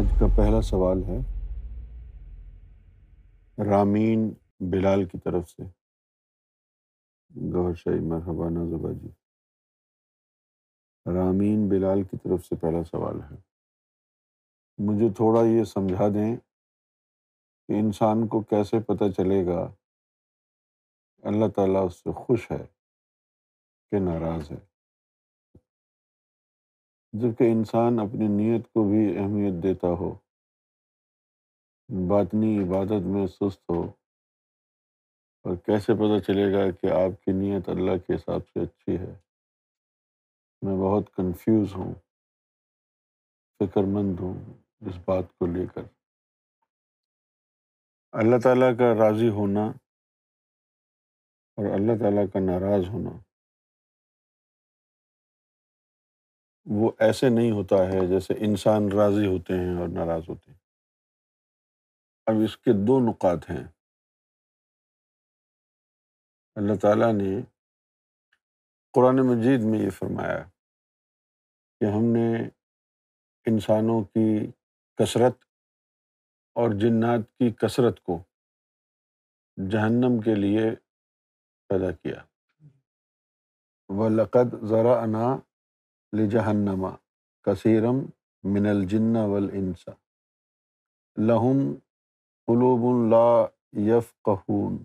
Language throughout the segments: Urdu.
آج کا پہلا سوال ہے۔ رامین بلال کی طرف سے۔ گوہر شاہی، مرحبا نازبا جی۔ رامین بلال کی طرف سے پہلا سوال ہے۔ مجھے تھوڑا یہ سمجھا دیں کہ انسان کو کیسے پتہ چلے گا اللہ تعالیٰ اس سے خوش ہے کہ ناراض ہے۔ جبکہ انسان اپنی نیت کو بھی اہمیت دیتا ہو، باطنی عبادت میں سست ہو، اور کیسے پتہ چلے گا کہ آپ کی نیت اللہ کے حساب سے اچھی ہے؟ میں بہت کنفیوز ہوں، فکر مند ہوں اس بات کو لے کر۔ اللہ تعالیٰ کا راضی ہونا اور اللہ تعالیٰ کا ناراض ہونا۔ وہ ایسے نہیں ہوتا ہے جیسے انسان راضی ہوتے ہیں اور ناراض ہوتے ہیں۔ اب اس کے دو نکات ہیں۔ اللہ تعالیٰ نے قرآن مجید میں یہ فرمایا کہ ہم نے انسانوں کی کثرت اور جنات کی کثرت کو جہنم کے لیے پیدا کیا۔ وہ لقد ذرا انا لجہنما کثیرم من الجن والانس لہم قلوب لا یفقہون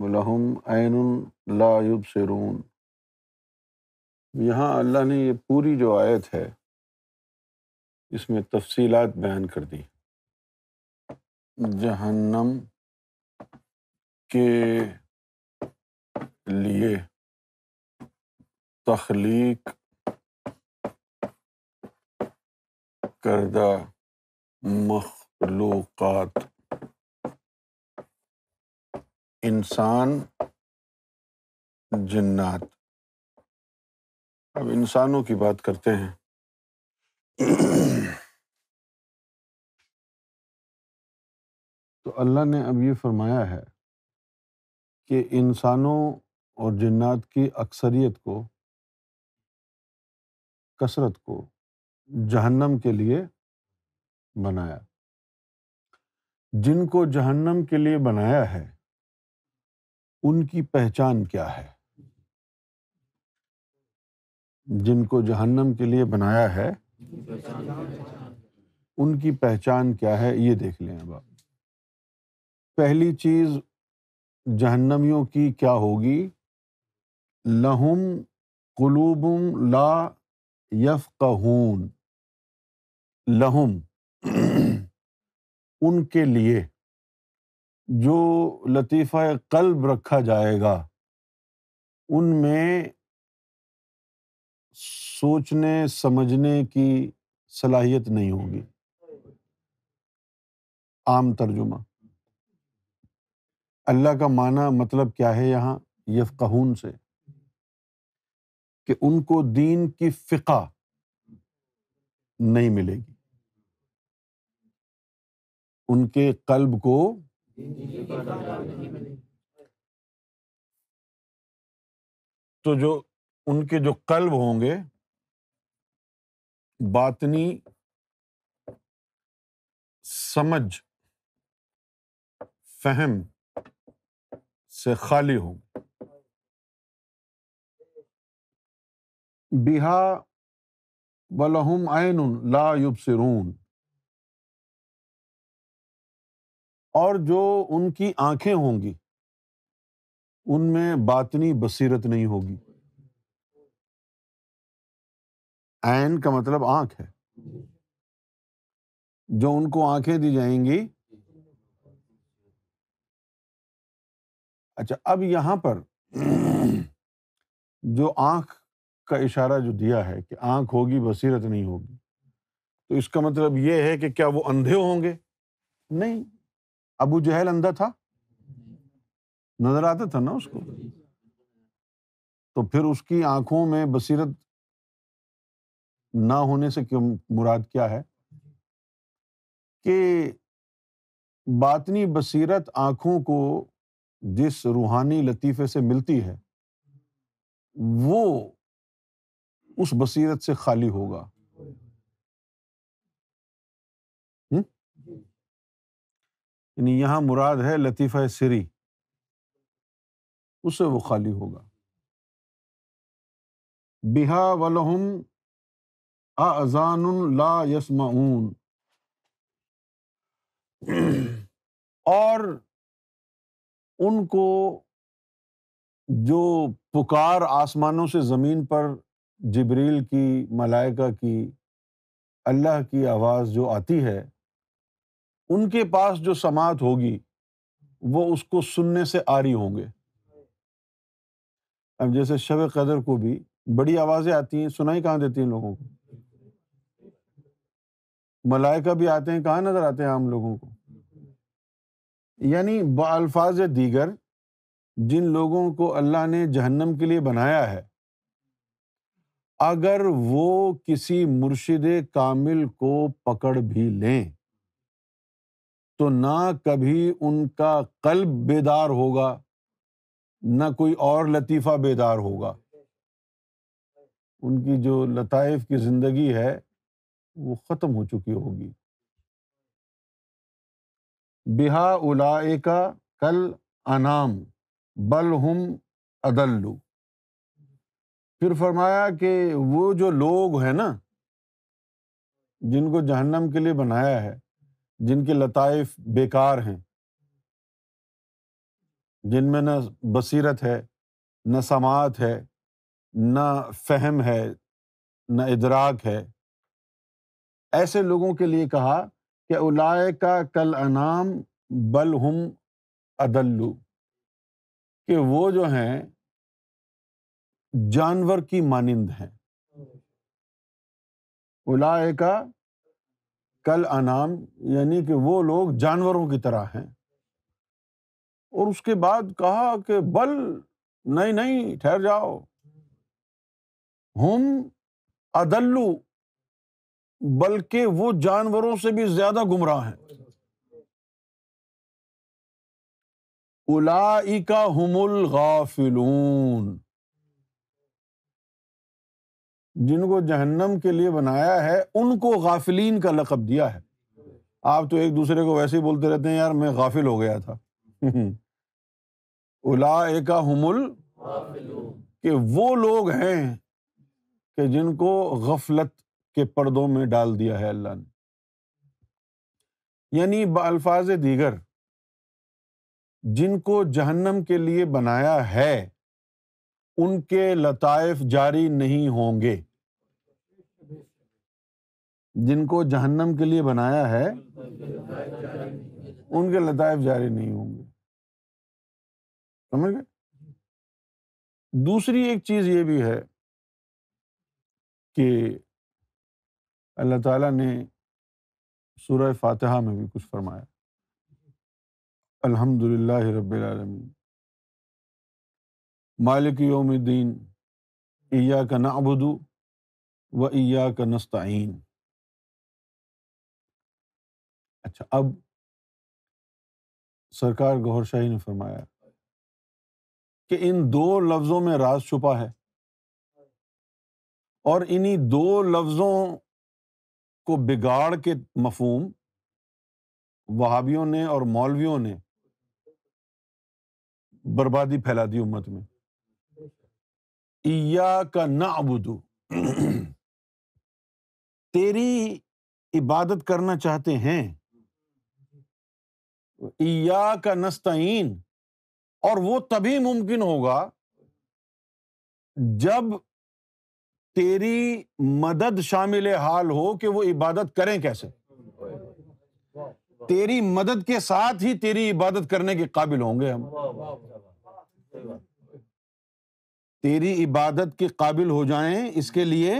لہم عین لا یبصرون یہاں اللہ نے یہ پوری جو آیت ہے اس میں تفصیلات بیان کر دی جہنم کے لیے تخلیق کردہ مخلوقات۔ انسان، جنات۔ اب انسانوں کی بات کرتے ہیں۔ تو اللہ نے اب یہ فرمایا ہے کہ انسانوں اور جنات کی اکثریت کو، کثرت کو جہنم کے لیے بنایا۔ جن کو جہنم کے لیے بنایا ہے، ان کی پہچان کیا ہے؟ جن کو جہنم کے لیے بنایا ہے، ان کی پہچان کیا ہے؟ یہ دیکھ لیں اب آپ۔ پہلی چیز جہنمیوں کی کیا ہوگی؟ لہم قلوبم لا یفقہون۔ لہم، ان کے لیے جو لطیفہ قلب رکھا جائے گا، ان میں سوچنے، سمجھنے کی صلاحیت نہیں ہوگی۔ عام ترجمہ۔ اللہ کا معنی مطلب کیا ہے یہاں؟ یفقہون سے۔ کہ ان کو دین کی فقہ نہیں ملے گی۔ ان کے قلب کو تو جو ان کے جو قلب ہوں گے، باطنی سمجھ، فہم سے خالی ہوں۔ بہا بلحم عین لا یبصرون اور جو ان کی آنکھیں ہوں گی، ان میں باطنی بصیرت نہیں ہوگی۔ عین کا مطلب آنکھ ہے۔ جو ان کو آنکھیں دی جائیں گی۔ اچھا اب یہاں پر جو آنکھ کا اشارہ جو دیا ہے کہ آنکھ ہوگی، بصیرت نہیں ہوگی، تو اس کا مطلب یہ ہے کہ کیا وہ اندھے ہوں گے؟ نہیں۔ ابو جہل اندھا تھا؟ نظر آتا تھا نا اس کو؟ تو پھر اس کی آنکھوں میں بصیرت نہ ہونے سے کیوں مراد کیا ہے؟ کہ باطنی بصیرت آنکھوں کو جس روحانی لطیفے سے ملتی ہے، وہ اس بصیرت سے خالی ہوگا۔ یعنی یہاں مراد ہے لطیفہ سری اس سے وہ خالی ہوگا۔ بہا ولہم اذان لا یسمعون۔ اور ان کو جو پکار آسمانوں سے زمین پر جبریل کی، ملائکہ کی، اللہ کی آواز جو آتی ہے ان کے پاس جو سماعت ہوگی، وہ اس کو سننے سے آری ہوں گے۔ اب جیسے شب قدر کو بھی بڑی آوازیں آتی ہیں، سنائی کہاں دیتی ہیں لوگوں کو؟ ملائکہ بھی آتے ہیں، کہاں نظر آتے ہیں عام لوگوں کو؟ یعنی بالفاظ دیگر جن لوگوں کو اللہ نے جہنم کے لیے بنایا ہے، اگر وہ کسی مرشد کامل کو پکڑ بھی لیں۔ تو نہ کبھی ان کا قلب بیدار ہوگا، نہ کوئی اور لطیفہ بیدار ہوگا۔ ان کی جو لطائف کی زندگی ہے، وہ ختم ہو چکی ہوگی۔ بہا الا کا کل انام بل ہم ادلو پھر فرمایا کہ وہ جو لوگ ہیں نا، جن کو جہنم کے لیے بنایا ہے جن کے لطائف بیکار ہیں۔ جن میں نہ بصیرت ہے، نہ سماعت ہے، نہ فہم ہے، نہ ادراک ہے۔ ایسے لوگوں کے لیے کہا کہ اولائے کا کل انعام بل ہم ادلو۔ کہ وہ جو ہیں، جانور کی مانند ہیں۔ اولائے کا کل انعام یعنی کہ وہ لوگ جانوروں کی طرح ہیں۔ اور اس کے بعد کہا کہ بل، نہیں نہیں، ٹھہر جاؤ۔ ہم ادلو بلکہ وہ جانوروں سے بھی زیادہ گمراہ ہیں۔ الا کا ہم الغافلون۔ جن کو جہنم کے لیے بنایا ہے، ان کو غافلین کا لقب دیا ہے۔ آپ تو ایک دوسرے کو ویسے ہی بولتے رہتے ہیں، یار میں غافل ہو گیا تھا۔ الا کا حمل کہ وہ لوگ ہیں کہ جن کو غفلت کے پردوں میں ڈال دیا ہے اللہ نے۔ یعنی الفاظ دیگر، جن کو جہنم کے لیے بنایا ہے، ان کے لطائف جاری نہیں ہوں گے۔ جن کو جہنم کے لیے بنایا ہے، ان کے لطائف جاری نہیں ہوں گے۔ سمجھ گئے؟ دوسری ایک چیز یہ بھی ہے کہ اللہ تعالیٰ نے سورہ فاتحہ میں بھی کچھ فرمایا۔ الحمد للہ رب العالمین۔ مالک یوم الدین ایا کا نعبد و ایا کا نستعین۔ اچھا اب سرکار گور شاہی نے فرمایا کہ ان دو لفظوں میں راز چھپا ہے اور انہیں دو لفظوں کو بگاڑ کے مفہوم وہابیوں نے اور مولویوں نے بربادی پھیلا دی امت میں۔ ایا کا نہ ابدو تیری عبادت کرنا چاہتے ہیں۔ کا نستعین اور وہ تبھی ممکن ہوگا جب تیری مدد شامل حال ہو کہ وہ عبادت کریں کیسے۔ تیری مدد کے ساتھ ہی تیری عبادت کرنے کے قابل ہوں گے ہم۔ تیری عبادت کے قابل ہو جائیں اس کے لیے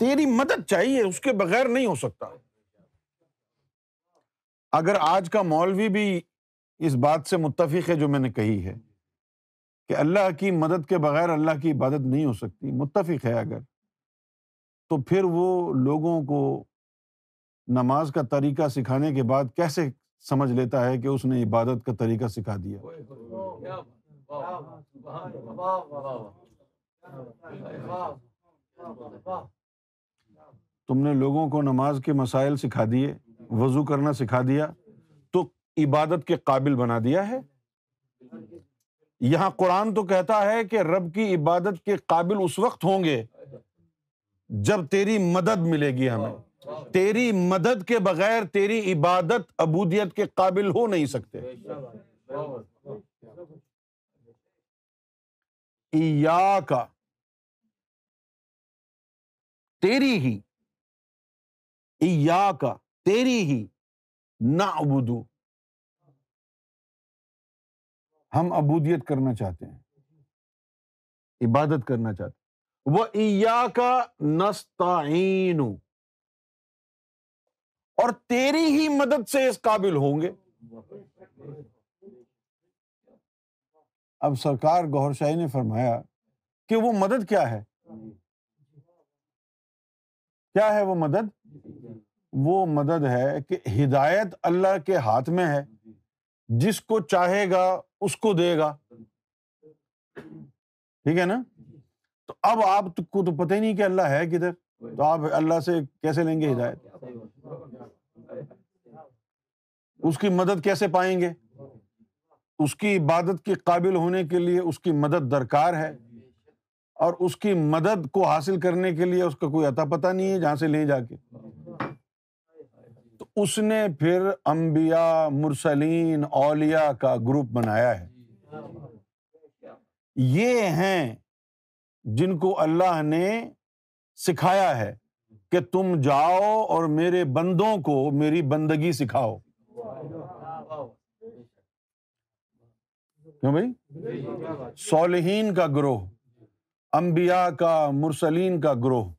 تیری مدد چاہیے، اس کے بغیر نہیں ہو سکتا۔ اگر آج کا مولوی بھی اس بات سے متفق ہے جو میں نے کہی ہے کہ اللہ کی مدد کے بغیر اللہ کی عبادت نہیں ہو سکتی، متفق ہے اگر، تو پھر وہ لوگوں کو نماز کا طریقہ سکھانے کے بعد کیسے سمجھ لیتا ہے کہ اس نے عبادت کا طریقہ سکھا دیا؟ تم نے لوگوں کو نماز کے مسائل سکھا دیے۔ وضو کرنا سکھا دیا تو عبادت کے قابل بنا دیا ہے۔ یہاں قرآن تو کہتا ہے کہ رب کی عبادت کے قابل اس وقت ہوں گے جب تیری مدد ملے گی ہمیں۔ تیری مدد کے بغیر تیری عبادت ابودیت کے قابل ہو نہیں سکتے۔ کا تیری ہی۔ کا تیری ہی نہ ابودو ہم ابودیت کرنا چاہتے ہیں۔ عبادت کرنا چاہتے ہیں۔ وہ ایا کا نستعین اور تیری ہی مدد سے اس قابل ہوں گے۔ اب سرکار گور شاہی نے فرمایا کہ وہ مدد کیا ہے؟ کیا ہے وہ مدد؟ وہ مدد ہے کہ ہدایت اللہ کے ہاتھ میں ہے۔ جس کو چاہے گا اس کو دے گا۔ ٹھیک ہے نا؟ تو اب آپ کو تو پتہ ہی نہیں کہ اللہ ہے کدھر۔ تو آپ اللہ سے کیسے لیں گے ہدایت؟ اس کی مدد کیسے پائیں گے؟ اس کی عبادت کے قابل ہونے کے لیے اس کی مدد درکار ہے۔ اور اس کی مدد کو حاصل کرنے کے لیے اس کا کوئی عطا پتہ نہیں ہے جہاں سے لے جا کے۔ اس نے پھر امبیا مرسلین اولیا کا گروپ بنایا ہے۔ یہ ہیں جن کو اللہ نے سکھایا ہے کہ تم جاؤ اور میرے بندوں کو میری بندگی سکھاؤ۔ کیوں بھائی؟ صالحین کا گروہ امبیا کا، مرسلین کا گروہ۔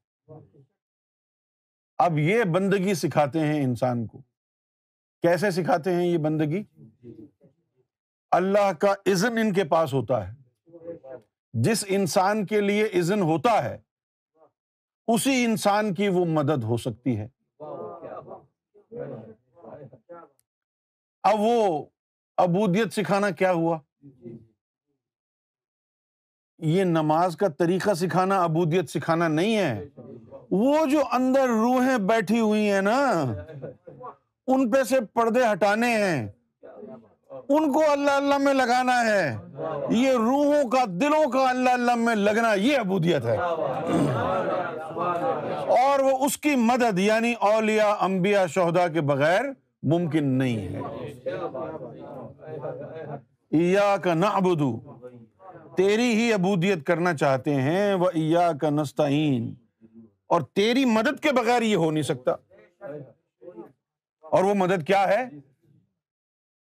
اب یہ بندگی سکھاتے ہیں انسان کو۔ کیسے سکھاتے ہیں یہ بندگی؟ اللہ کا عزن ان کے پاس ہوتا ہے۔ جس انسان کے لیے عزن ہوتا ہے، اسی انسان کی وہ مدد ہو سکتی ہے۔ اب وہ ابودیت سکھانا کیا ہوا؟ یہ نماز کا طریقہ سکھانا ابودیت سکھانا نہیں ہے۔ وہ جو اندر روحیں بیٹھی ہوئی ہیں نا، ان پہ سے پردے ہٹانے ہیں۔ ان کو اللہ اللہ میں لگانا ہے۔ یہ روحوں کا، دلوں کا اللہ اللہ میں لگنا، یہ ابودیت ہے۔ اور وہ اس کی مدد یعنی اولیا امبیا شہدا کے بغیر ممکن نہیں ہے۔ کا نہ تیری ہی ابودیت کرنا چاہتے ہیں۔ وہ ایا کا نستعین۔ اور تیری مدد کے بغیر یہ ہو نہیں سکتا۔ اور وہ مدد کیا ہے؟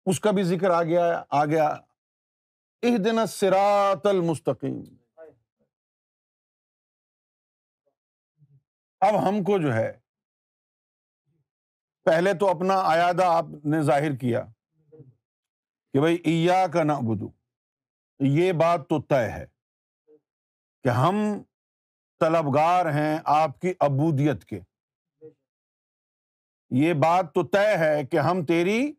اس کا بھی ذکر آ گیا آ گیا۔ اح دن سرات المستقیم۔ اب ہم کو جو ہے، پہلے تو اپنا ایادہ آپ نے ظاہر کیا کہ بھائی ایا کا نہ بدو یہ بات تو طے ہے کہ ہم طلبگار ہیں آپ کی ابودیت کے۔ یہ بات تو طے ہے کہ ہم تیری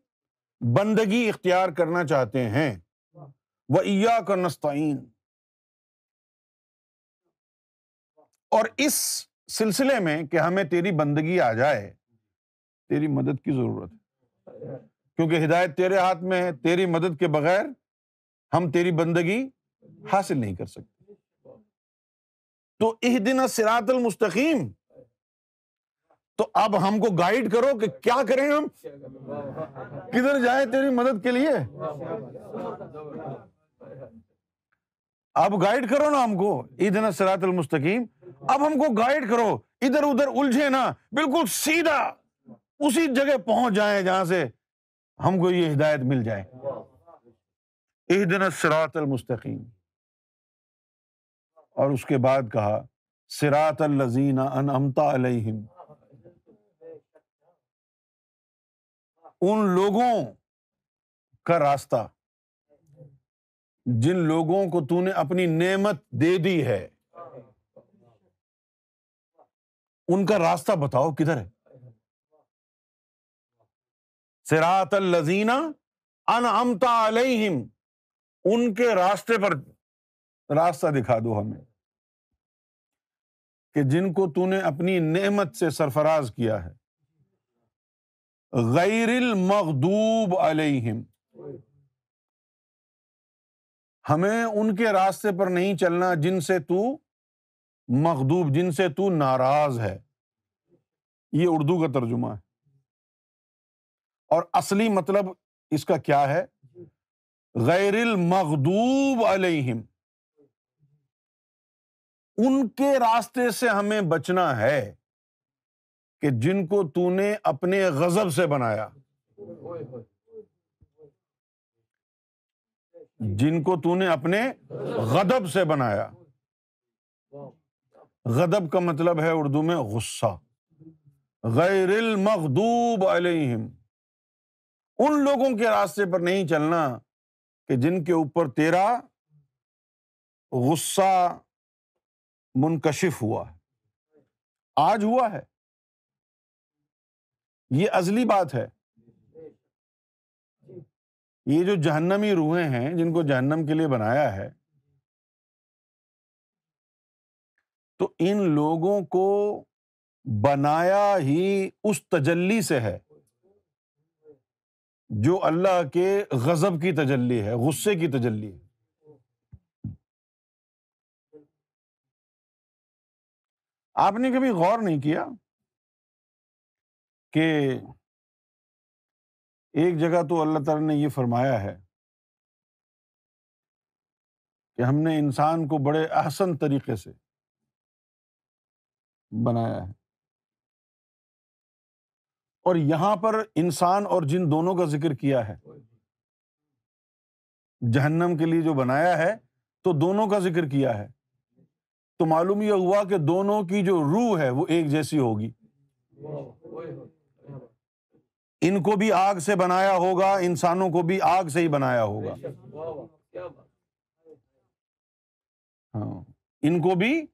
بندگی اختیار کرنا چاہتے ہیں۔ وہ ایا کا نستعین۔ اور اس سلسلے میں کہ ہمیں تیری بندگی آ جائے، تیری مدد کی ضرورت ہے۔ کیونکہ ہدایت تیرے ہاتھ میں ہے، تیری مدد کے بغیر ہم تیری بندگی حاصل نہیں کر سکتے۔ تو اح دن سرات المستقیم۔ تو اب ہم کو گائڈ کرو کہ کیا کریں ہم۔ کدھر جائیں تیری مدد کے لیے۔ اب گائڈ کرو نا ہم کو ادھر سرات المستقیم۔ اب ہم کو گائڈ کرو۔ ادھر ادھر الجھے نا۔ بالکل سیدھا۔ اسی جگہ پہنچ جائیں جہاں سے ہم کو یہ ہدایت مل جائے۔ ایک دن سرات المستقیم۔ اور اس کے بعد کہا سرات الزین ان امتا علیہم. ان لوگوں کا راستہ، جن لوگوں کو تو نے اپنی نعمت دے دی ہے، ان کا راستہ بتاؤ کدھر ہے؟ سراط الزینہ ان امتا علیہم، ان کے راستے پر راستہ دکھا دو ہمیں کہ جن کو تو نے اپنی نعمت سے سرفراز کیا ہے۔ غیر المغدوب علیہم۔ ہمیں ان کے راستے پر نہیں چلنا جن سے تو مغدوب جن سے تو ناراض ہے۔ یہ اردو کا ترجمہ ہے۔ اور اصلی مطلب اس کا کیا ہے؟ غیر المغدوب علیہم۔ ان کے راستے سے ہمیں بچنا ہے کہ جن کو تو نے اپنے غضب سے بنایا۔ جن کو تو نے اپنے غدب سے بنایا۔ غدب کا مطلب ہے اردو میں غصہ۔ غیر المغدوب علیہم۔ ان لوگوں کے راستے پر نہیں چلنا کہ جن کے اوپر تیرا غصہ منکشف ہوا ہے۔ آج ہوا ہے۔ یہ ازلی بات ہے۔ یہ جو جہنمی روحیں ہیں، جن کو جہنم کے لیے بنایا ہے، تو ان لوگوں کو بنایا ہی اس تجلی سے ہے، جو اللہ کے غزب کی تجلی ہے، غصے کی تجلی ہے۔ آپ نے کبھی غور نہیں کیا کہ ایک جگہ تو اللہ تعالیٰ نے یہ فرمایا ہے کہ ہم نے انسان کو بڑے احسن طریقے سے بنایا ہے۔ اور یہاں پر انسان اور جن دونوں کا ذکر کیا ہے، جہنم کے لیے جو بنایا ہے تو دونوں کا ذکر کیا ہے۔ تو معلوم یہ ہوا کہ دونوں کی جو روح ہے وہ ایک جیسی ہوگی۔ ان کو بھی آگ سے بنایا ہوگا، انسانوں کو بھی آگ سے ہی بنایا ہوگا۔ ہاں ان کو بھی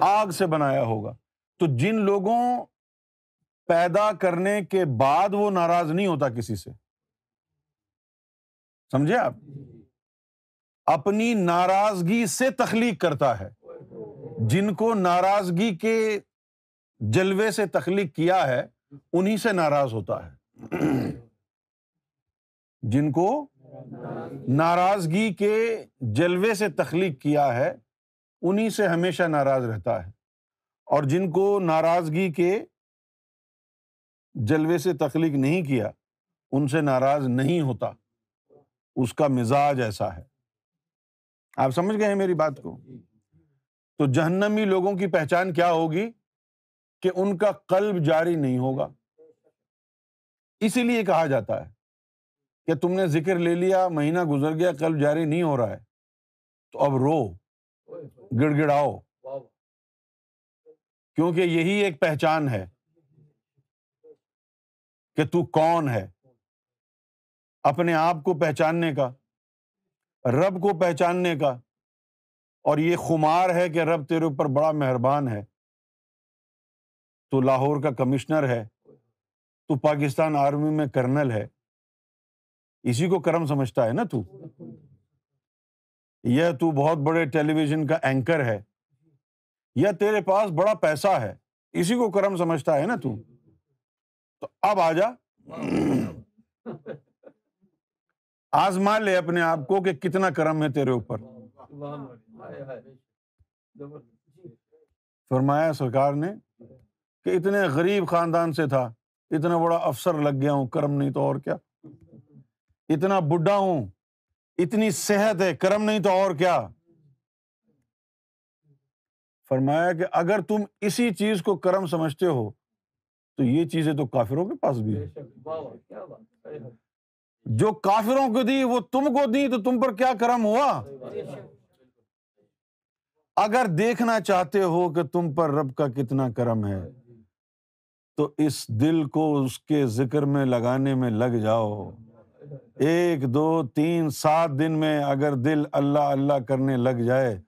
آگ سے بنایا ہوگا۔ تو جن لوگوں پیدا کرنے کے بعد وہ ناراض نہیں ہوتا کسی سے۔ سمجھے آپ؟ اپنی ناراضگی سے تخلیق کرتا ہے۔ جن کو ناراضگی کے جلوے سے تخلیق کیا ہے انہیں سے ناراض ہوتا ہے۔ جن کو ناراضگی کے جلوے سے تخلیق کیا ہے انہیں سے ہمیشہ ناراض رہتا ہے۔ اور جن کو ناراضگی کے جلوے سے تخلیق نہیں کیا، ان سے ناراض نہیں ہوتا۔ اس کا مزاج ایسا ہے۔ آپ سمجھ گئے ہیں میری بات کو؟ تو جہنمی لوگوں کی پہچان کیا ہوگی کہ ان کا قلب جاری نہیں ہوگا؟ اسی لیے کہا جاتا ہے کہ تم نے ذکر لے لیا، مہینہ گزر گیا، قلب جاری نہیں ہو رہا ہے۔ تو اب رو گڑ گڑاؤ کیونکہ یہی ایک پہچان ہے کہ تو کون ہے۔ اپنے آپ کو پہچاننے کا، رب کو پہچاننے کا اور یہ خمار ہے کہ رب تیرے اوپر بڑا مہربان ہے۔ تو لاہور کا کمشنر ہے، تو پاکستان آرمی میں کرنل ہے۔ اسی کو کرم سمجھتا ہے نا تو؟ یہ تو بہت بڑے ٹیلی ویژن کا اینکر ہے، یا تیرے پاس بڑا پیسہ ہے۔ اسی کو کرم سمجھتا ہے نا تو؟ تو اب آ جا۔ آزما لے اپنے آپ کو کہ کتنا کرم ہے تیرے اوپر۔ فرمایا سرکار نے کہ اتنے غریب خاندان سے تھا اتنا بڑا افسر لگ گیا ہوں کرم نہیں تو اور کیا؟ اتنا بڈھا ہوں اتنی صحت ہے کرم نہیں تو اور کیا؟ فرمایا کہ اگر تم اسی چیز کو کرم سمجھتے ہو تو یہ چیزیں تو کافروں کے پاس بھی ہے؟ جو کافروں کو دی وہ تم کو دی تو تم پر کیا کرم ہوا؟ اگر دیکھنا چاہتے ہو کہ تم پر رب کا کتنا کرم ہے، تو اس دل کو اس کے ذکر میں لگانے میں لگ جاؤ۔ ایک، دو، تین، سات دن میں اگر دل اللہ اللہ کرنے لگ جائے،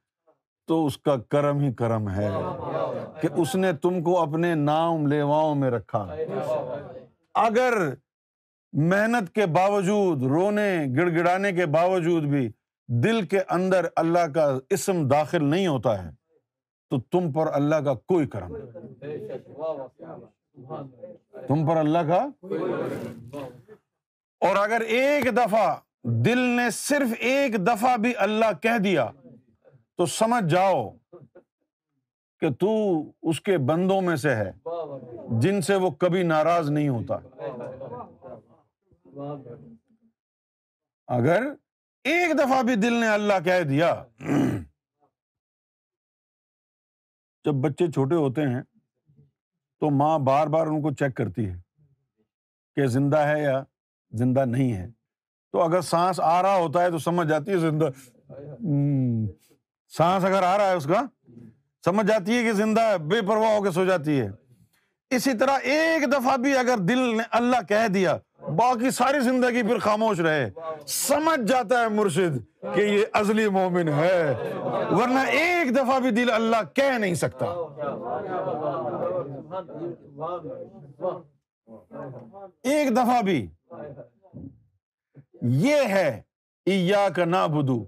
تو اس کا کرم ہی کرم ہے کہ اس نے تم کو اپنے نام لیواؤں میں رکھا۔ اگر محنت کے باوجود، رونے، گڑ گڑانے کے باوجود بھی دل کے اندر اللہ کا اسم داخل نہیں ہوتا ہے، تو تم پر اللہ کا کوئی کرم تم پر اللہ کا اور اگر ایک دفعہ دل نے صرف ایک دفعہ بھی اللہ کہہ دیا، تو سمجھ جاؤ کہ تو اس کے بندوں میں سے ہے، جن سے وہ کبھی ناراض نہیں ہوتا۔ اگر ایک دفعہ بھی دل نے اللہ کہہ دیا۔ جب بچے چھوٹے ہوتے ہیں تو ماں بار بار ان کو چیک کرتی ہے کہ زندہ ہے یا زندہ نہیں ہے۔ تو اگر سانس آ رہا ہوتا ہے تو سمجھ جاتی ہے زندہ۔ سانس اگر آ رہا ہے اس کا، سمجھ جاتی ہے کہ زندہ ہے، بے پرواہ ہو کے سو جاتی ہے۔ اسی طرح ایک دفعہ بھی اگر دل نے اللہ کہہ دیا، باقی ساری زندگی پھر خاموش رہے۔ سمجھ جاتا ہے مرشد کہ یہ ازلی مومن ہے، ورنہ ایک دفعہ بھی دل اللہ کہہ نہیں سکتا۔ ایک دفعہ بھی یہ ہے ایا کا نا بدو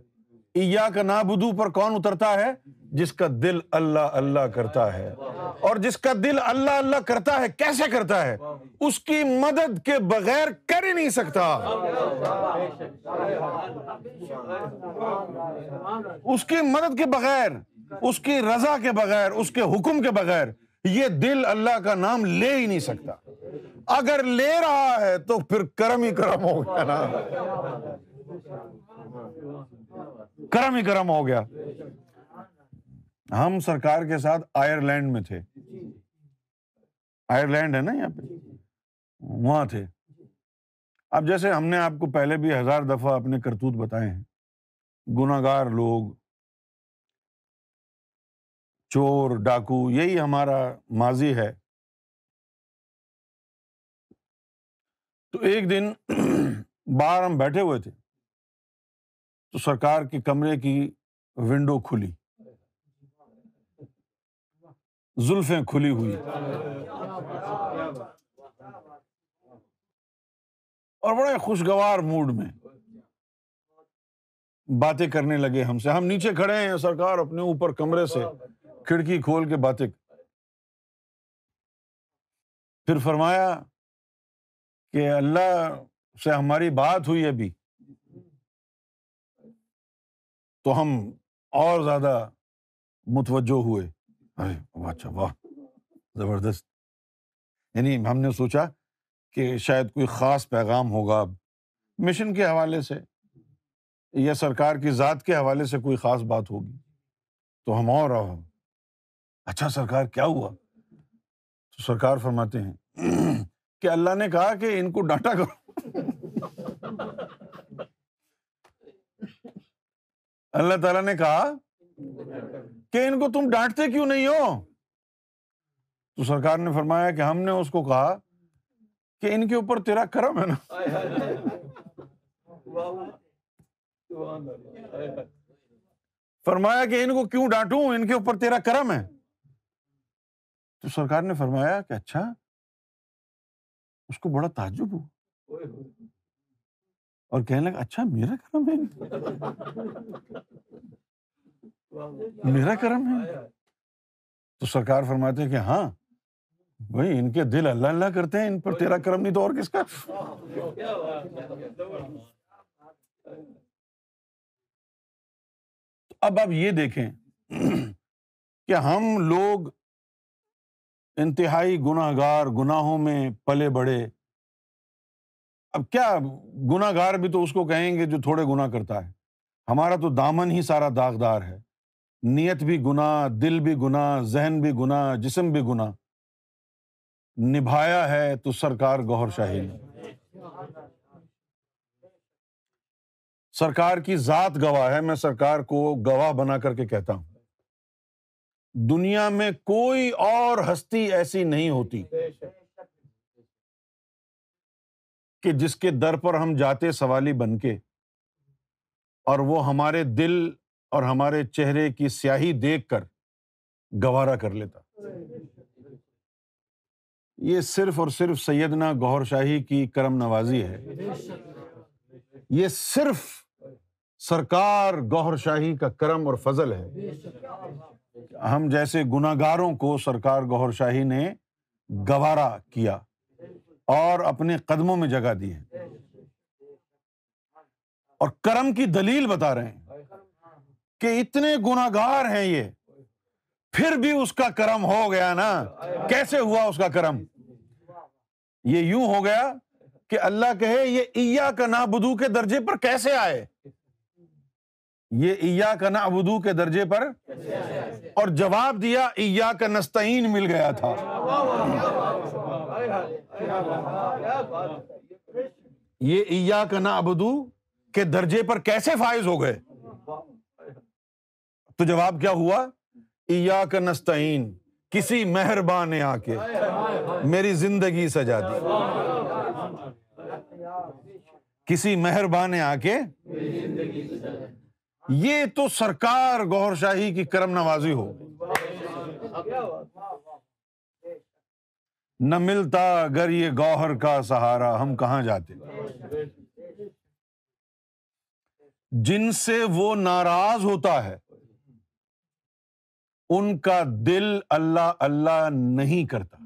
ایا کا نا بدو پر کون اترتا ہے؟ جس کا دل اللہ اللہ کرتا ہے اور جس کا دل اللہ اللہ کرتا ہے، کیسے کرتا ہے؟ اس کی مدد کے بغیر کر ہی نہیں سکتا۔ اس کی مدد کے بغیر، اس کی رضا کے بغیر، اس کے حکم کے بغیر یہ دل اللہ کا نام لے ہی نہیں سکتا۔ اگر لے رہا ہے تو پھر کرم ہی کرم ہو گیا نا۔ کرم ہی کرم ہو گیا۔ ہم سرکار کے ساتھ آئرلینڈ میں تھے۔ آئرلینڈ ہے نا یہاں پہ؟ وہاں تھے۔ اب جیسے ہم نے آپ کو پہلے بھی ہزار دفعہ اپنے کرتوت بتائے ہیں۔ گناگار لوگ چور ڈاکو یہی ہمارا ماضی ہے۔ تو ایک دن باہر ہم بیٹھے ہوئے تھے۔ تو سرکار کے کمرے کی ونڈو کھلی۔ زلفیں کھلی ہوئی۔ اور بڑے خوشگوار موڈ میں باتیں کرنے لگے ہم سے۔ ہم نیچے کھڑے ہیں، سرکار اپنے اوپر کمرے سے کھڑکی کھول کے باتیں۔ پھر فرمایا کہ اللہ سے ہماری بات ہوئی ابھی۔ تو ہم اور زیادہ متوجہ ہوئے۔ اچھا واہ، زبردست۔ یعنی ہم نے سوچا کہ شاید کوئی خاص پیغام ہوگا مشن کے حوالے سے یا سرکار کی ذات کے حوالے سے کوئی خاص بات ہوگی۔ تو ہم اور اچھا سرکار، کیا ہوا؟ تو سرکار فرماتے ہیں، کہ اللہ نے کہا کہ ان کو ڈانٹا کرو۔ اللہ تعالیٰ نے کہا کہ ان کو تم ڈانٹتے کیوں نہیں ہو؟ تو سرکار نے فرمایا کہ ہم نے اس کو کہا کہ ان کے اوپر تیرا کرم ہے نا۔ فرمایا کہ ان کو کیوں ڈانٹوں؟ ان کے اوپر تیرا کرم ہے۔ تو سرکار نے فرمایا کہ اچھا اس کو بڑا تعجب ہوا۔ اور کہنے لگا اچھا میرا کرم ہے۔ میرا کرم ہے۔ تو سرکار فرماتے کہ ہاں بھائی ان کے دل اللہ اللہ کرتے ہیں، ان پر تیرا کرم نہیں تو اور کس کا؟ اب آپ یہ دیکھیں کہ ہم لوگ انتہائی گناہ گار گناہوں میں پلے بڑے۔ اب کیا گناہ گار بھی تو اس کو کہیں گے جو تھوڑے گناہ کرتا ہے؟ ہمارا تو دامن ہی سارا داغدار ہے۔ نیت بھی گناہ، دل بھی گناہ، ذہن بھی گناہ، جسم بھی گناہ۔ نبھایا ہے تو سرکار گور شاہی نے۔ سرکار کی ذات گواہ ہے، میں سرکار کو گواہ بنا کر کے کہتا ہوں۔ دنیا میں کوئی اور ہستی ایسی نہیں ہوتی کہ جس کے در پر ہم جاتے سوالی بن کے اور وہ ہمارے دل اور ہمارے چہرے کی سیاہی دیکھ کر گوارا کر لیتا۔ یہ صرف اور صرف سیدنا گور شاہی کی کرم نوازی ہے۔ یہ صرف سرکار گور شاہی کا کرم اور فضل ہے۔ ہم جیسے گناگاروں کو سرکار گور شاہی نے گوارا کیا اور اپنے قدموں میں جگہ دی ہے۔ اور کرم کی دلیل بتا رہے ہیں۔ کہ اتنے گناگار ہیں یہ۔ پھر بھی اس کا کرم ہو گیا نا۔ کیسے ہوا اس کا کرم؟ یہ یوں ہو گیا کہ اللہ کہے، یہ ایا کا نابدو کے درجے پر کیسے آئے؟ یہ ایا کا نابدو کے درجے پر اور جواب دیا ایا کا نستعین مل گیا تھا۔ یہ ایا کا نابدو کے درجے پر کیسے فائز ہو گئے؟ تو جواب کیا ہوا؟ ایا کا نستعین، کسی مہربان نے آ کے میری زندگی سجا دی۔ کسی مہربان نے آ کے یہ تو سرکار گور شاہی کی کرم نوازی ہو۔ نہ ملتا اگر یہ گوہر کا سہارا ہم کہاں جاتے۔ جن سے وہ ناراض ہوتا ہے ان کا دل اللہ اللہ نہیں کرتا۔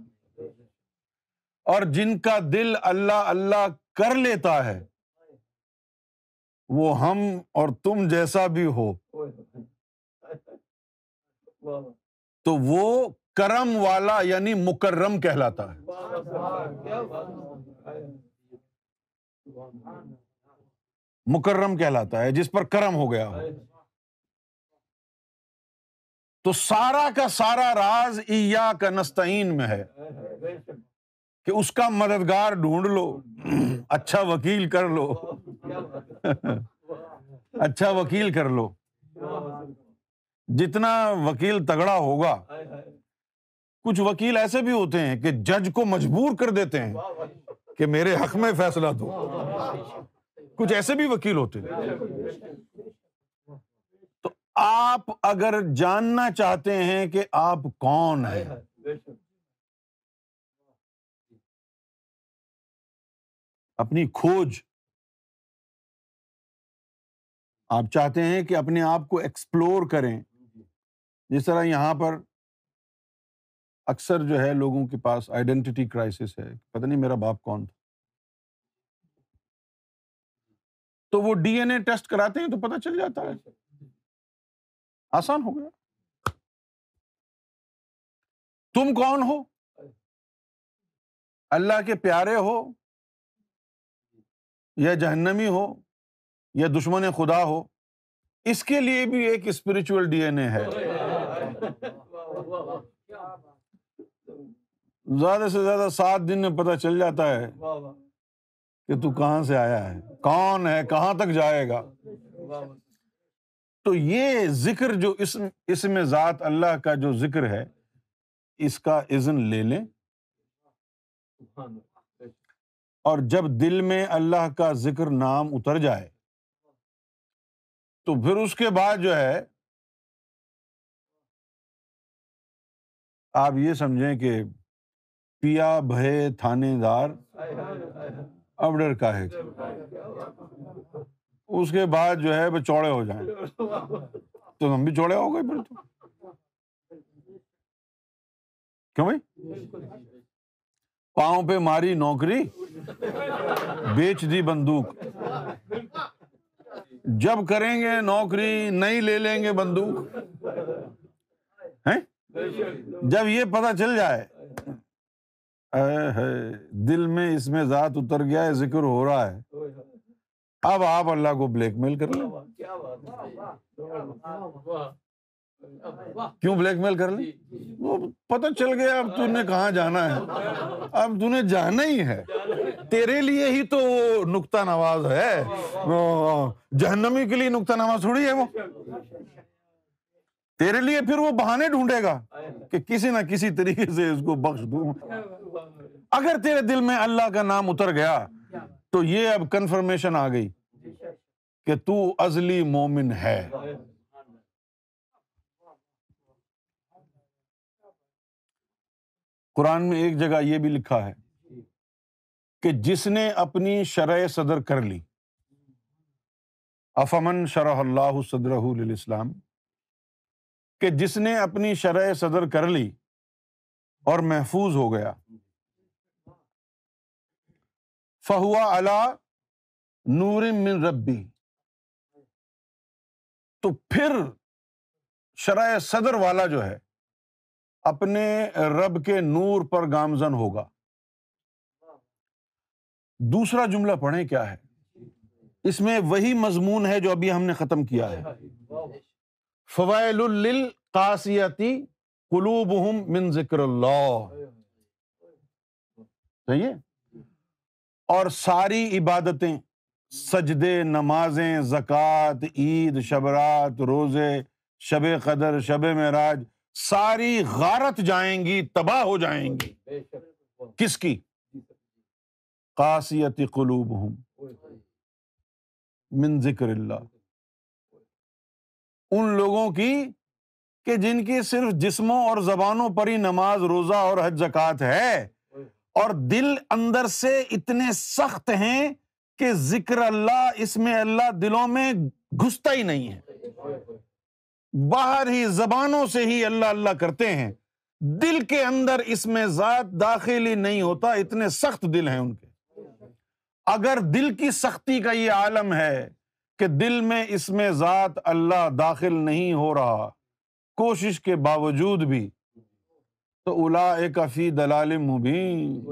اور جن کا دل اللہ اللہ کر لیتا ہے، وہ ہم اور تم جیسا بھی ہو۔ تو وہ کرم والا یعنی مکرم کہلاتا ہے۔ مکرم کہلاتا ہے، جس پر کرم ہو گیا۔ ہو تو سارا کا سارا راز ایا کا نستعین میں ہے کہ اس کا مددگار ڈھونڈ لو اچھا وکیل کر لو۔ اچھا وکیل کر لو۔ جتنا وکیل تگڑا ہوگا۔ کچھ وکیل ایسے بھی ہوتے ہیں کہ جج کو مجبور کر دیتے ہیں کہ میرے حق میں فیصلہ دو۔ کچھ ایسے بھی وکیل ہوتے ہیں۔ آپ اگر جاننا چاہتے ہیں کہ آپ کون ہیں۔ اپنی کھوج۔ آپ چاہتے ہیں کہ اپنے آپ کو ایکسپلور کریں۔ جس طرح یہاں پر اکثر جو ہے لوگوں کے پاس آئیڈینٹی کرائسس ہے۔ پتہ نہیں میرا باپ کون تھا۔ تو وہ ڈی این اے ٹیسٹ کراتے ہیں تو پتہ چل جاتا ہے۔ آسان ہو گیا۔ تم کون ہو؟ اللہ کے پیارے ہو یا جہنمی ہو یا دشمن خدا ہو؟ اس کے لیے بھی ایک اسپرچل ڈی این اے ہے۔ زیادہ سے زیادہ سات دن میں پتہ چل جاتا ہے کہ تو کہاں سے آیا ہے۔ کون ہے؟ کہاں تک جائے گا؟ تو یہ ذکر جو اس میں ذات اللہ کا جو ذکر ہے اس کا عزن لے لیں۔ اور جب دل میں اللہ کا ذکر نام اتر جائے تو پھر اس کے بعد جو ہے آپ یہ سمجھیں کہ پیا بھے تھانے دار اب ڈر کا ہے۔ اس کے بعد جو ہے وہ چوڑے ہو جائیں۔ تو ہم بھی چوڑے ہو گئے پھر تو۔ کیوں بھائی؟ پاؤں پہ ماری نوکری، بیچ دی بندوق۔ جب کریں گے نوکری، نہیں لے لیں گے بندوق۔ جب یہ پتا چل جائے دل میں اس میں ذات اتر گیا ہے، ذکر ہو رہا ہے۔ اب آپ اللہ کو بلیک میل کر لیں۔ کیوں بلیک میل کر لی وہ پتا چل گیا اب نے کہاں جانا ہے۔ اب نے جانا ہی ہے۔ تیرے لیے ہی تو وہ نقطہ نواز ہے۔ جہنمی کے لیے نقطہ نواز تھوڑی ہے وہ۔ تیرے لیے پھر وہ بہانے ڈھونڈے گا کہ کسی نہ کسی طریقے سے اس کو بخش دوں۔ اگر تیرے دل میں اللہ کا نام اتر گیا تو یہ اب کنفرمیشن آ گئی کہ تو ازلی مومن ہے۔ قرآن میں ایک جگہ یہ بھی لکھا ہے کہ جس نے اپنی شرح صدر کر لی۔ افمن شرح اللہ صدر اسلام کہ جس نے اپنی شرح صدر کر لی اور محفوظ ہو گیا۔ فہوا اللہ نور من ربی۔ تو پھر شرح صدر والا جو ہے، اپنے رب کے نور پر گامزن ہوگا۔ دوسرا جملہ پڑھیں کیا ہے؟ اس میں وہی مضمون ہے جو ابھی ہم نے ختم کیا ہے۔ فوائل القاسیتی قلوب من ذکر اللہ۔ صحیح اور ساری عبادتیں، سجدے، نمازیں، زکوٰۃ، عید، شبرات، روزے، شب قدر، شب معراج، ساری غارت جائیں گی، تباہ ہو جائیں گی۔ کس کی؟ قاسیت قلوب ہوں من ذکر اللہ۔ ان لوگوں کی کہ جن کی صرف جسموں اور زبانوں پر ہی نماز، روزہ اور حج زکات ہے۔ اور دل اندر سے اتنے سخت ہیں کہ ذکر اللہ اس میں اللہ دلوں میں گھستا ہی نہیں ہے۔ باہر ہی زبانوں سے ہی اللہ اللہ کرتے ہیں۔ دل کے اندر اس میں ذات داخل ہی نہیں ہوتا، اتنے سخت دل ہیں ان کے۔ اگر دل کی سختی کا یہ عالم ہے کہ دل میں اس میں ذات اللہ داخل نہیں ہو رہا، کوشش کے باوجود بھی تو الا کفی دلال مبین۔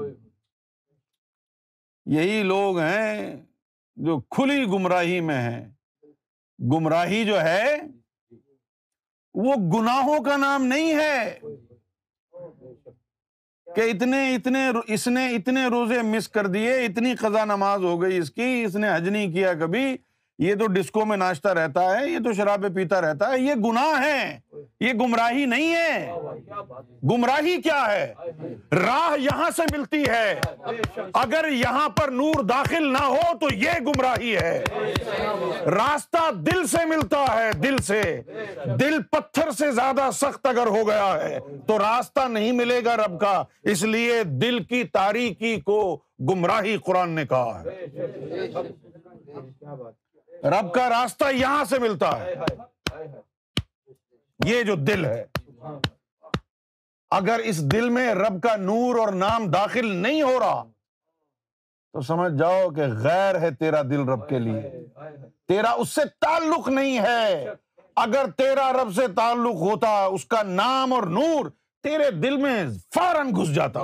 یہی لوگ ہیں جو کھلی گمراہی میں ہیں۔ گمراہی جو ہے، وہ گناہوں کا نام نہیں ہے۔ کہ اتنے اتنے، اس نے اتنے روزے مس کر دیے، اتنی قزا نماز ہو گئی، اس کی، اس نے حج نہیں کیا کبھی۔ یہ تو ڈسکو میں ناشتا رہتا ہے، یہ تو شرابیں پیتا رہتا ہے، یہ گناہ ہے یہ گمراہی نہیں ہے۔ گمراہی کیا ہے؟ راہ یہاں سے ملتی ہے۔ اگر یہاں پر نور داخل نہ ہو تو یہ گمراہی ہے۔ راستہ دل سے ملتا ہے، دل سے۔ دل پتھر سے زیادہ سخت اگر ہو گیا ہے تو راستہ نہیں ملے گا رب کا۔ اس لیے دل کی تاریخی کو گمراہی قرآن نے کہا ہے۔ رب کا راستہ یہاں سے ملتا ہے۔ یہ جو دل ہے۔ اگر اس دل میں رب کا نور اور نام داخل نہیں ہو رہا، تو سمجھ جاؤ کہ غیر ہے تیرا دل رب کے لیے۔ تیرا اس سے تعلق نہیں ہے۔ اگر تیرا رب سے تعلق ہوتا، اس کا نام اور نور تیرے دل میں فوراً گھس جاتا۔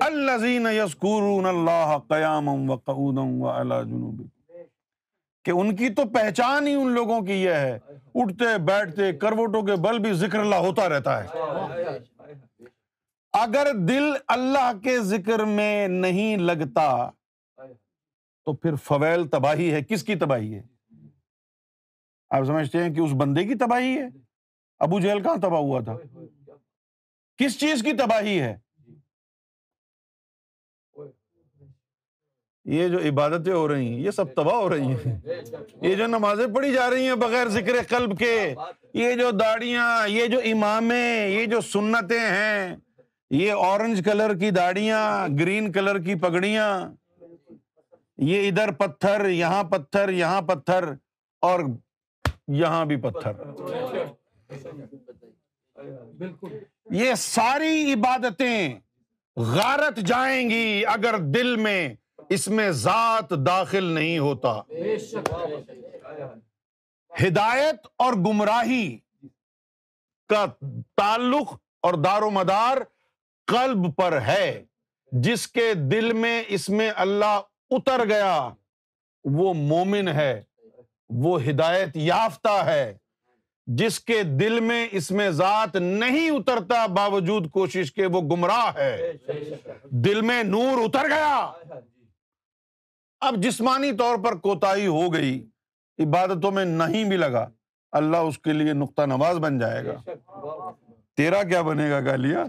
الذین یذکرون اللہ قیاما وقعودا وعلی جنوبہم کہ ان کی تو پہچان ہی ان لوگوں کی یہ ہے۔ اٹھتے، بیٹھتے، کروٹوں کے بل بھی ذکر اللہ ہوتا رہتا ہے۔ اگر دل اللہ کے ذکر میں نہیں لگتا، تو پھر فویل تباہی ہے۔ کس کی تباہی ہے؟ آپ سمجھتے ہیں کہ اس بندے کی تباہی ہے؟ ابو جہل کہاں تباہ ہوا تھا؟ کس چیز کی تباہی ہے؟ یہ جو عبادتیں ہو رہی ہیں، یہ سب تباہ ہو رہی ہیں۔ یہ جو نمازیں پڑھی جا رہی ہیں بغیر ذکر قلب کے، یہ جو داڑیاں، یہ جو امامیں، یہ جو سنتیں ہیں، یہ اورنج کلر کی داڑیاں گرین کلر کی پگڑیاں، یہ ادھر پتھر، یہاں پتھر یہاں پتھر، اور یہاں بھی پتھر۔ یہ ساری عبادتیں غارت جائیں گی اگر دل میں۔ اس میں ذات داخل نہیں ہوتا۔ ہدایت اور گمراہی کا تعلق اور دار و مدار قلب پر ہے۔ جس کے دل میں اس میں اللہ اتر گیا، وہ مومن ہے، وہ ہدایت یافتہ ہے۔ جس کے دل میں اس میں ذات نہیں اترتا، باوجود کوشش کے وہ گمراہ ہے۔ دل میں نور اتر گیا۔ اب جسمانی طور پر کوتا ہو گئی، عبادتوں میں نہیں بھی لگا، اللہ اس کے لیے نقطہ نواز بن جائے گا۔ تیرا کیا بنے گا گالیا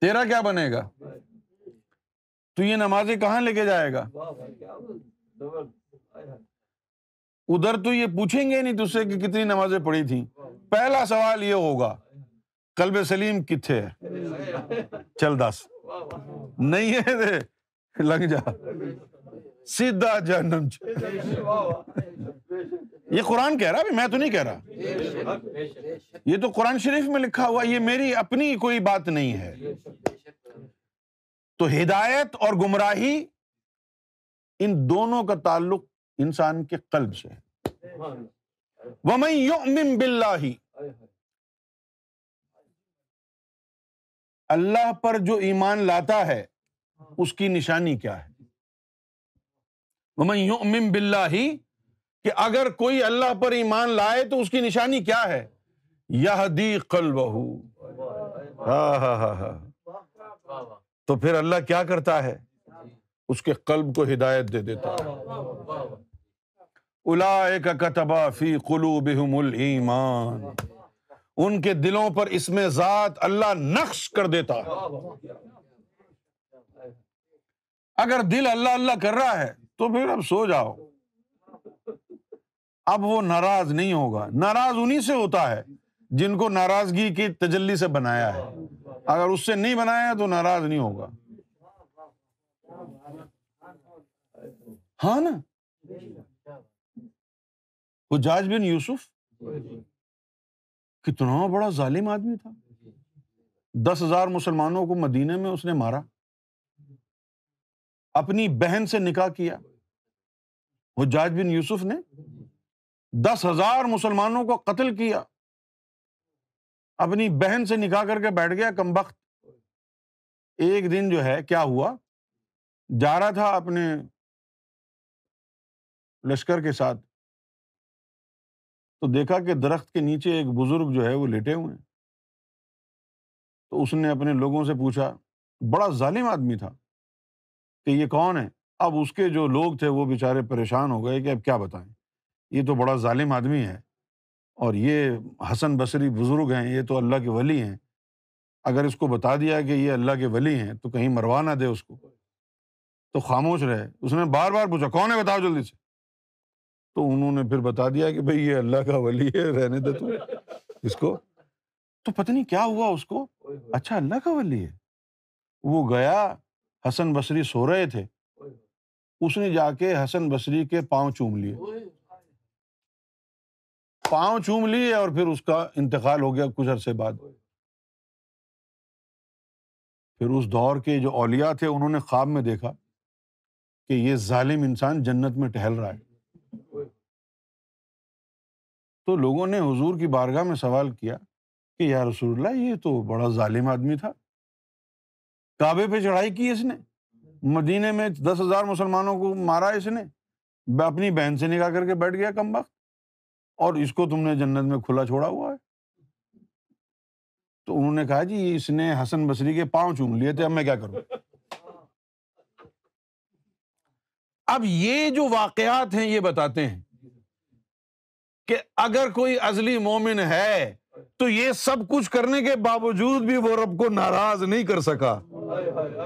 تیرا کیا بنے گا؟ تو یہ نمازیں کہاں لے کے جائے گا؟ ادھر تو یہ پوچھیں گے نہیں تج سے کہ کتنی نمازیں پڑھی تھیں۔ پہلا سوال یہ ہوگا کلب سلیم کتنے چل دس۔ نہیں ہے لگ جا۔ سیدھا جہنم یہ قرآن کہہ رہا میں تو نہیں کہہ رہا۔ یہ تو قرآن شریف میں لکھا ہوا یہ میری اپنی کوئی بات نہیں ہے۔ تو ہدایت اور گمراہی ان دونوں کا تعلق انسان کے قلب سے ہے۔ ومن باللہ اللہ پر جو ایمان لاتا ہے، اس کی نشانی کیا ہے؟ ومن باللہ کہ اگر کوئی اللہ پر ایمان لائے تو اس کی نشانی کیا ہے؟ یہ دی قلب تو پھر اللہ کیا کرتا ہے؟ اس کے قلب کو ہدایت دے دیتا ہے۔ الا کتبا فی قلوبہم الایمان۔ ان کے دلوں پر اس میں ذات اللہ نقش کر دیتا ہے۔ اگر دل اللہ اللہ کر رہا ہے، تو پھر اب سو جاؤ۔ اب وہ ناراض نہیں ہوگا۔ ناراض انہیں سے ہوتا ہے جن کو ناراضگی کی تجلی سے بنایا ہے۔ اگر اس سے نہیں بنایا تو ناراض نہیں ہوگا۔ ہاں نا؟ جاج بن یوسف؟ کتنا بڑا ظالم آدمی تھا۔ دس ہزار مسلمانوں کو مدینے میں اس نے مارا۔ اپنی بہن سے نکاح کیا۔ وہ جاج بن یوسف نے دس ہزار مسلمانوں کو قتل کیا۔ اپنی بہن سے نکاح کر کے بیٹھ گیا کم بخت۔ ایک دن جو ہے کیا ہوا؟ جا رہا تھا اپنے لشکر کے ساتھ۔ تو دیکھا کہ درخت کے نیچے ایک بزرگ جو ہے وہ لیٹے ہوئے ہیں۔ تو اس نے اپنے لوگوں سے پوچھا، بڑا ظالم آدمی تھا کہ یہ کون ہے؟ اب اس کے جو لوگ تھے وہ بےچارے پریشان ہو گئے کہ اب کیا بتائیں؟ یہ تو بڑا ظالم آدمی ہے اور یہ حسن بصری بزرگ ہیں، یہ تو اللہ کے ولی ہیں۔ اگر اس کو بتا دیا کہ یہ اللہ کے ولی ہیں تو کہیں مروا نہ دے اس کو۔ تو خاموش رہے۔ اس نے بار بار پوچھا، کون ہے بتاؤ جلدی سے؟ تو انہوں نے پھر بتا دیا کہ بھائی یہ اللہ کا ولی ہے، رہنے دے تو۔ اس کو۔ تو پتہ نہیں کیا ہوا اس کو؟ اچھا اللہ کا ولی ہے۔ وہ گیا، حسن بصری سو رہے تھے۔ اس نے جا کے حسن بصری کے پاؤں چوم لیے۔ پاؤں چوم لیے اور پھر اس کا انتقال ہو گیا کچھ عرصے بعد۔ پھر اس دور کے جو اولیا تھے، انہوں نے خواب میں دیکھا کہ یہ ظالم انسان جنت میں ٹہل رہا ہے۔ تو لوگوں نے حضور کی بارگاہ میں سوال کیا کہ یا رسول اللہ، یہ تو بڑا ظالم آدمی تھا۔ کعبے پہ چڑھائی کی اس نے؟ مدینے میں دس ہزار مسلمانوں کو مارا اس نے؟ اپنی بہن سے نکاح کر کے بیٹھ گیا کم وقت، اور اس کو تم نے جنت میں کھلا چھوڑا ہوا ہے۔ تو انہوں نے کہا جی اس نے حسن بصری کے پاؤں چوم لیے تھے، اب میں کیا کروں؟ اب یہ جو واقعات ہیں، یہ بتاتے ہیں کہ اگر کوئی ازلی مومن ہے تو یہ سب کچھ کرنے کے باوجود بھی وہ رب کو ناراض نہیں کر سکا۔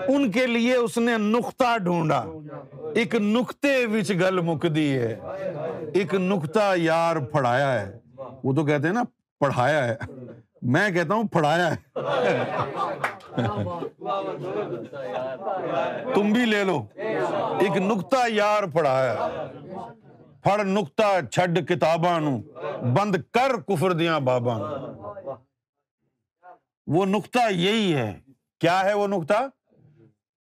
ان کے لیے اس نے نقطہ ڈھونڈا۔ ایک نقطے وچ گل مکدی ہے۔ ایک نقطہ یار پڑھایا ہے۔ وہ تو کہتے ہیں نا، پڑھایا ہے۔ میں کہتا ہوں، پڑھایا ہے۔ تم بھی لے لو۔ ایک نقطہ یار پڑھایا پڑ نکتا چھڈ کتاباں بند کر کفر دیا بابا وہ نقطہ یہی ہے کیا ہے وہ نقطہ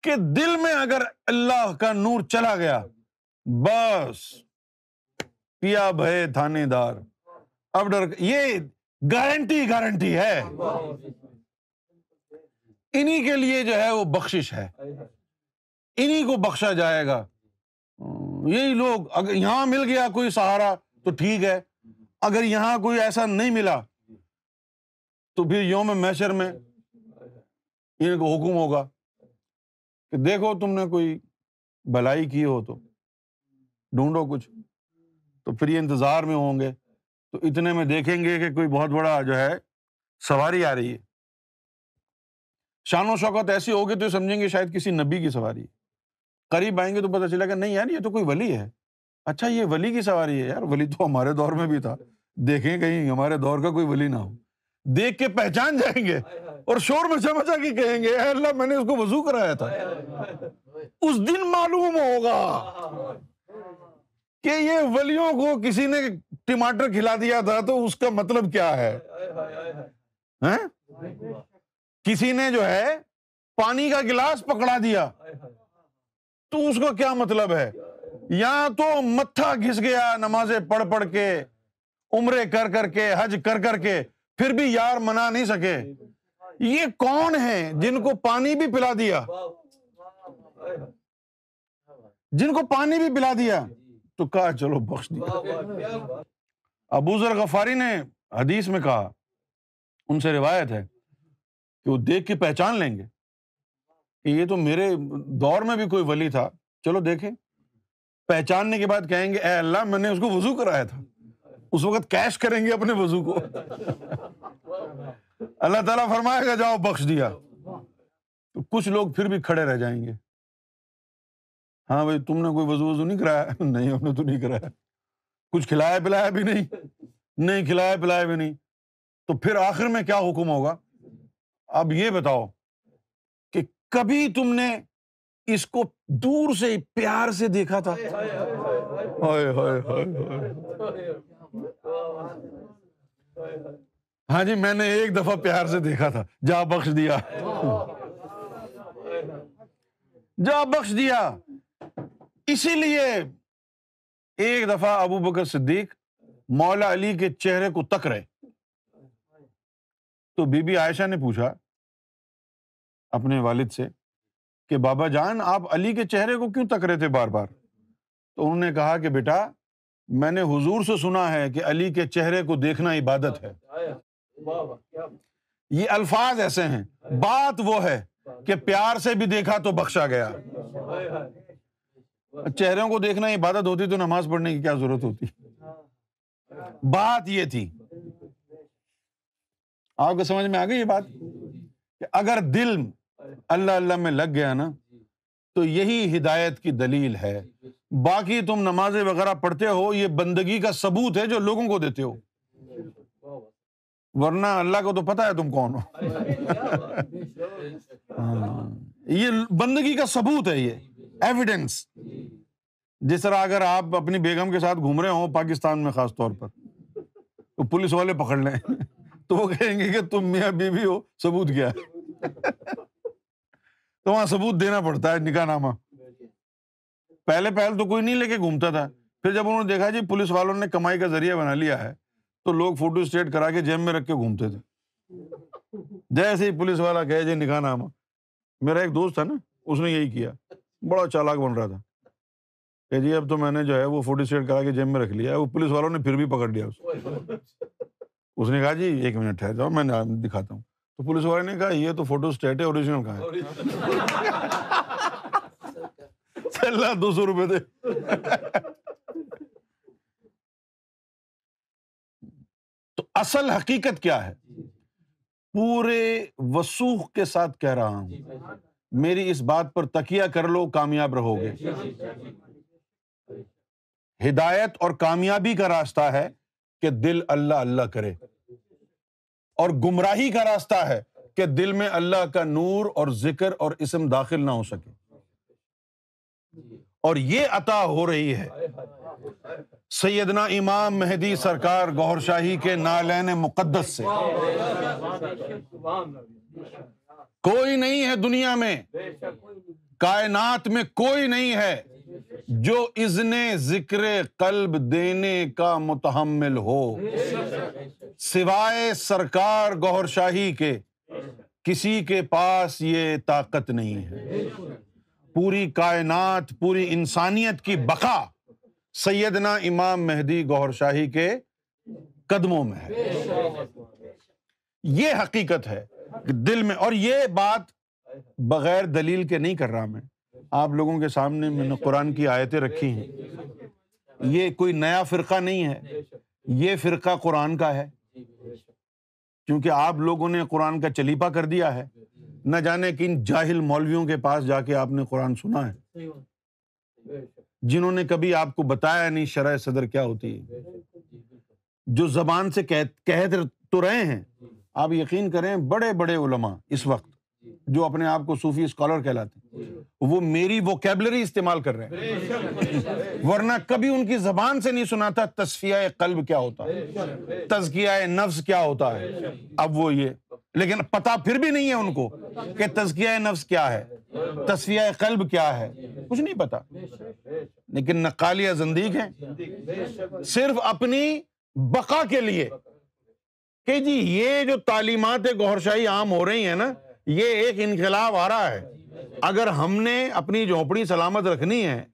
کہ دل میں اگر اللہ کا نور چلا گیا بس پیا بھے تھانے دار اب ڈر یہ گارنٹی گارنٹی ہے انہیں کے لیے جو ہے وہ بخش ہے انہیں کو بخشا جائے گا یہی لوگ، اگر یہاں مل گیا کوئی سہارا تو ٹھیک ہے، اگر یہاں کوئی ایسا نہیں ملا تو پھر یوم میشر میں ان کو حکم ہوگا کہ دیکھو تم نے کوئی بھلائی کی ہو تو ڈھونڈو کچھ۔ تو پھر یہ انتظار میں ہوں گے۔ تو اتنے میں دیکھیں گے کہ کوئی بہت بڑا جو ہے سواری آ رہی ہے۔ شان و شوقت ایسی ہوگی تو سمجھیں گے شاید کسی نبی کی سواری قریب آئیں گے تو پتا چلا کہ نہیں یار، یہ تو کوئی ولی ہے۔ اچھا یہ ولی کی سواری ہے یار۔ ولی تو ہمارے دور میں بھی تھا۔ دیکھیں کہیں ہمارے دور کا کوئی ولی نہ ہو۔ دیکھ کے پہچان جائیں گے۔ اور شور میں چمچا کے کہیں گے، اے اللہ، میں نے اس کو وضو کرایا تھا۔ اس دن معلوم ہوگا کہ یہ ولیوں کو کسی نے ٹماٹر کھلا دیا تھا تو اس کا مطلب کیا ہے؟ ہاں؟ کسی نے جو ہے، پانی کا گلاس پکڑا دیا۔ تو اس کا کیا مطلب ہے؟ یا تو متھا گھس گیا نمازیں پڑھ پڑھ کے، عمرے کر کر کے، حج کر کر کے، پھر بھی یار منا نہیں سکے۔ یہ کون ہے جن کو پانی بھی پلا دیا؟ جن کو پانی بھی پلا دیا۔ تو کہا چلو بخش دیا ابو ذر غفاری نے حدیث میں کہا، ان سے روایت ہے کہ وہ دیکھ کے پہچان لیں گے۔ کہ یہ تو میرے دور میں بھی کوئی ولی تھا۔ چلو دیکھیں۔ پہچاننے کے بعد کہیں گے، اے اللہ، میں نے اس کو وضو کرایا تھا۔ اس وقت کیش کریں گے اپنے وضو کو۔ اللہ تعالیٰ فرمائے گا، جاؤ بخش دیا۔ تو کچھ لوگ پھر بھی کھڑے رہ جائیں گے۔ ہاں بھائی، تم نے کوئی وضو وضو نہیں کرایا؟ نہیں، ہم نے تو نہیں کرایا۔ کچھ کھلایا پلایا بھی نہیں۔ نہیں، کھلایا پلایا بھی نہیں۔ تو پھر آخر میں کیا حکم ہوگا؟ اب یہ بتاؤ کبھی تم نے اس کو دور سے پیار سے دیکھا تھا؟ ہاں جی میں نے ایک دفعہ پیار سے دیکھا تھا۔ جا بخش دیا۔ جا بخش دیا۔ اسی لیے ایک دفعہ ابو بکر صدیق مولا علی کے چہرے کو تک رہے۔ تو بی بی عائشہ نے پوچھا اپنے والد سے کہ بابا جان، آپ علی کے چہرے کو کیوں تک رہے تھے بار بار؟ تو انہوں نے کہا کہ بیٹا، میں نے حضور سے سنا ہے کہ علی کے چہرے کو دیکھنا عبادت ہے۔ یہ الفاظ ایسے ہیں۔ بات وہ ہے کہ پیار سے بھی دیکھا تو بخشا گیا۔ چہروں کو دیکھنا عبادت ہوتی تو نماز پڑھنے کی کیا ضرورت ہوتی؟ بات یہ تھی۔ آپ کو سمجھ میں آ گئی یہ بات؟ کہ اگر دل اللہ اللہ میں لگ گیا نا تو یہی ہدایت کی دلیل ہے۔ باقی تم نماز وغیرہ پڑھتے ہو یہ بندگی کا ثبوت ہے جو لوگوں کو دیتے ہو۔ ورنہ اللہ کو تو پتا ہے تم کون ہو۔ ہاں۔ یہ بندگی کا ثبوت ہے یہ۔ ایویڈینس جس طرح اگر آپ اپنی بیگم کے ساتھ گھوم رہے ہو پاکستان میں خاص طور پر تو پولیس والے پکڑ لیں۔ تو وہ کہیں گے کہ تم میاں بیوی ہو ثبوت کیا ہے؟ تو وہاں ثبوت دینا پڑتا ہے نکاح نامہ۔ پہلے پہل تو کوئی نہیں لے کے گھومتا تھا۔ پھر جب انہوں نے دیکھا جی پولیس والوں نے کمائی کا ذریعہ بنا لیا ہے، تو لوگ فوٹو اسٹیٹ کرا کے جیب میں رکھ کے گھومتے تھے۔ جیسے ہی پولیس والا کہ جی نکاح نامہ، میرا ایک دوست تھا نا، اس نے یہی کیا۔ بڑا چالاک بن رہا تھا۔ کہ جی اب تو میں نے جو ہے وہ فوٹو اسٹیٹ کرا کے جیب میں رکھ لیا وہ پولیس والوں نے پھر بھی پکڑ لیا اس نے کہا جی ایک منٹ ٹھہر جاؤ، میں دکھاتا ہوں۔ تو پولیس والے نے کہا، یہ تو فوٹو اسٹیٹ ہے اوریجنل کہاں ہے؟ دو سو روپے دے۔ تو اصل حقیقت کیا ہے؟ پورے وسوخ کے ساتھ کہہ رہا ہوں۔ میری اس بات پر تکیا کر لو، کامیاب رہو گے ہدایت اور کامیابی کا راستہ ہے کہ دل اللہ اللہ کرے۔ اور گمراہی کا راستہ ہے کہ دل میں اللہ کا نور اور ذکر اور اسم داخل نہ ہو سکے۔ اور یہ عطا ہو رہی ہے۔ سیدنا امام مہدی سرکار گور شاہی کے نالین مقدس سے۔ کوئی نہیں ہے دنیا میں۔ کائنات میں کوئی نہیں ہے جو ازن ذکر قلب دینے کا متحمل ہو۔ سوائے سرکار گور شاہی کے، کسی کے پاس یہ طاقت نہیں ہے۔ پوری کائنات، پوری انسانیت کی بقا سیدنا امام مہدی گور شاہی کے قدموں میں ہے۔ یہ حقیقت ہے دل میں، اور یہ بات بغیر دلیل کے نہیں کر رہا میں، آپ لوگوں کے سامنے میں نے قرآن کی آیتیں رکھی ہیں۔ یہ کوئی نیا فرقہ نہیں ہے، یہ فرقہ قرآن کا ہے۔ کیونکہ آپ لوگوں نے قرآن کا چلیپا کر دیا ہے۔ نہ جانے کن جاہل مولویوں کے پاس جا کے آپ نے قرآن سنا ہے۔ جنہوں نے کبھی آپ کو بتایا نہیں شرح صدر کیا ہوتی ہے۔ جو زبان سے کہہ تو رہے ہیں۔ آپ یقین کریں بڑے بڑے علماء اس وقت۔ جو اپنے آپ کو صوفی اسکالر کہلاتے ہیں۔ وہ میری ووکیبلری استعمال کر رہے ہیں۔ ورنہ کبھی ان کی زبان سے نہیں سنا تھا تصفیہ قلب کیا ہوتا ہے۔ تزکیہ نفس کیا ہوتا ہے۔ اب وہ یہ۔ لیکن پتا پھر بھی نہیں ہے ان کو کہ تزکیہ نفس کیا ہے۔ تصفیہ قلب کیا ہے۔ کچھ نہیں پتا لیکن نقالیہ زندیق ہیں۔ صرف اپنی بقا کے لیے۔ کہ جی یہ جو تعلیمات گوھر شاہی عام ہو رہی ہیں نا یہ ایک انقلاب آ رہا ہے۔ اگر ہم نے اپنی جھونپڑی سلامت رکھنی ہے،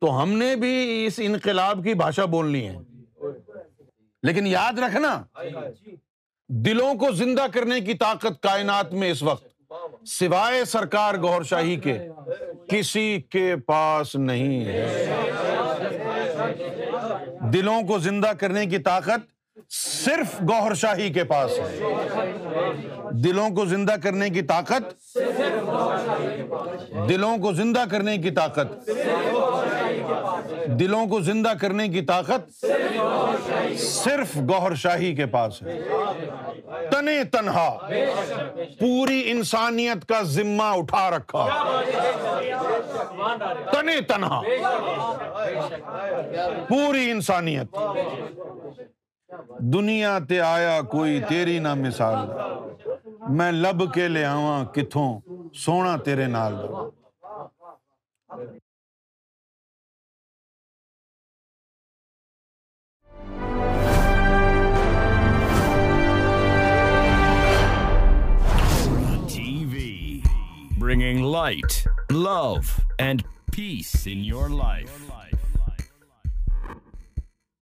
تو ہم نے بھی اس انقلاب کی بھاشا بولنی ہے۔ لیکن یاد رکھنا، دلوں کو زندہ کرنے کی طاقت کائنات میں اس وقت، سوائے سرکار گور شاہی کے، کسی کے پاس نہیں ہے۔ دلوں کو زندہ کرنے کی طاقت صرف گوہر شاہی کے پاس ہے۔ دلوں کو زندہ کرنے کی طاقت۔ دلوں کو زندہ کرنے کی طاقت۔ دلوں کو زندہ کرنے کی طاقت صرف گوہر شاہی کے پاس ہے۔ تنے تنہا۔ پوری انسانیت کا ذمہ اٹھا رکھا۔ تنے تنہا۔ پوری انسانیت۔ دنیا تے آیا کوئی تیری نہ مثال۔ میں لب کے لے آواں کتوں سونا تیرے نال۔ Bringing light love and peace in your life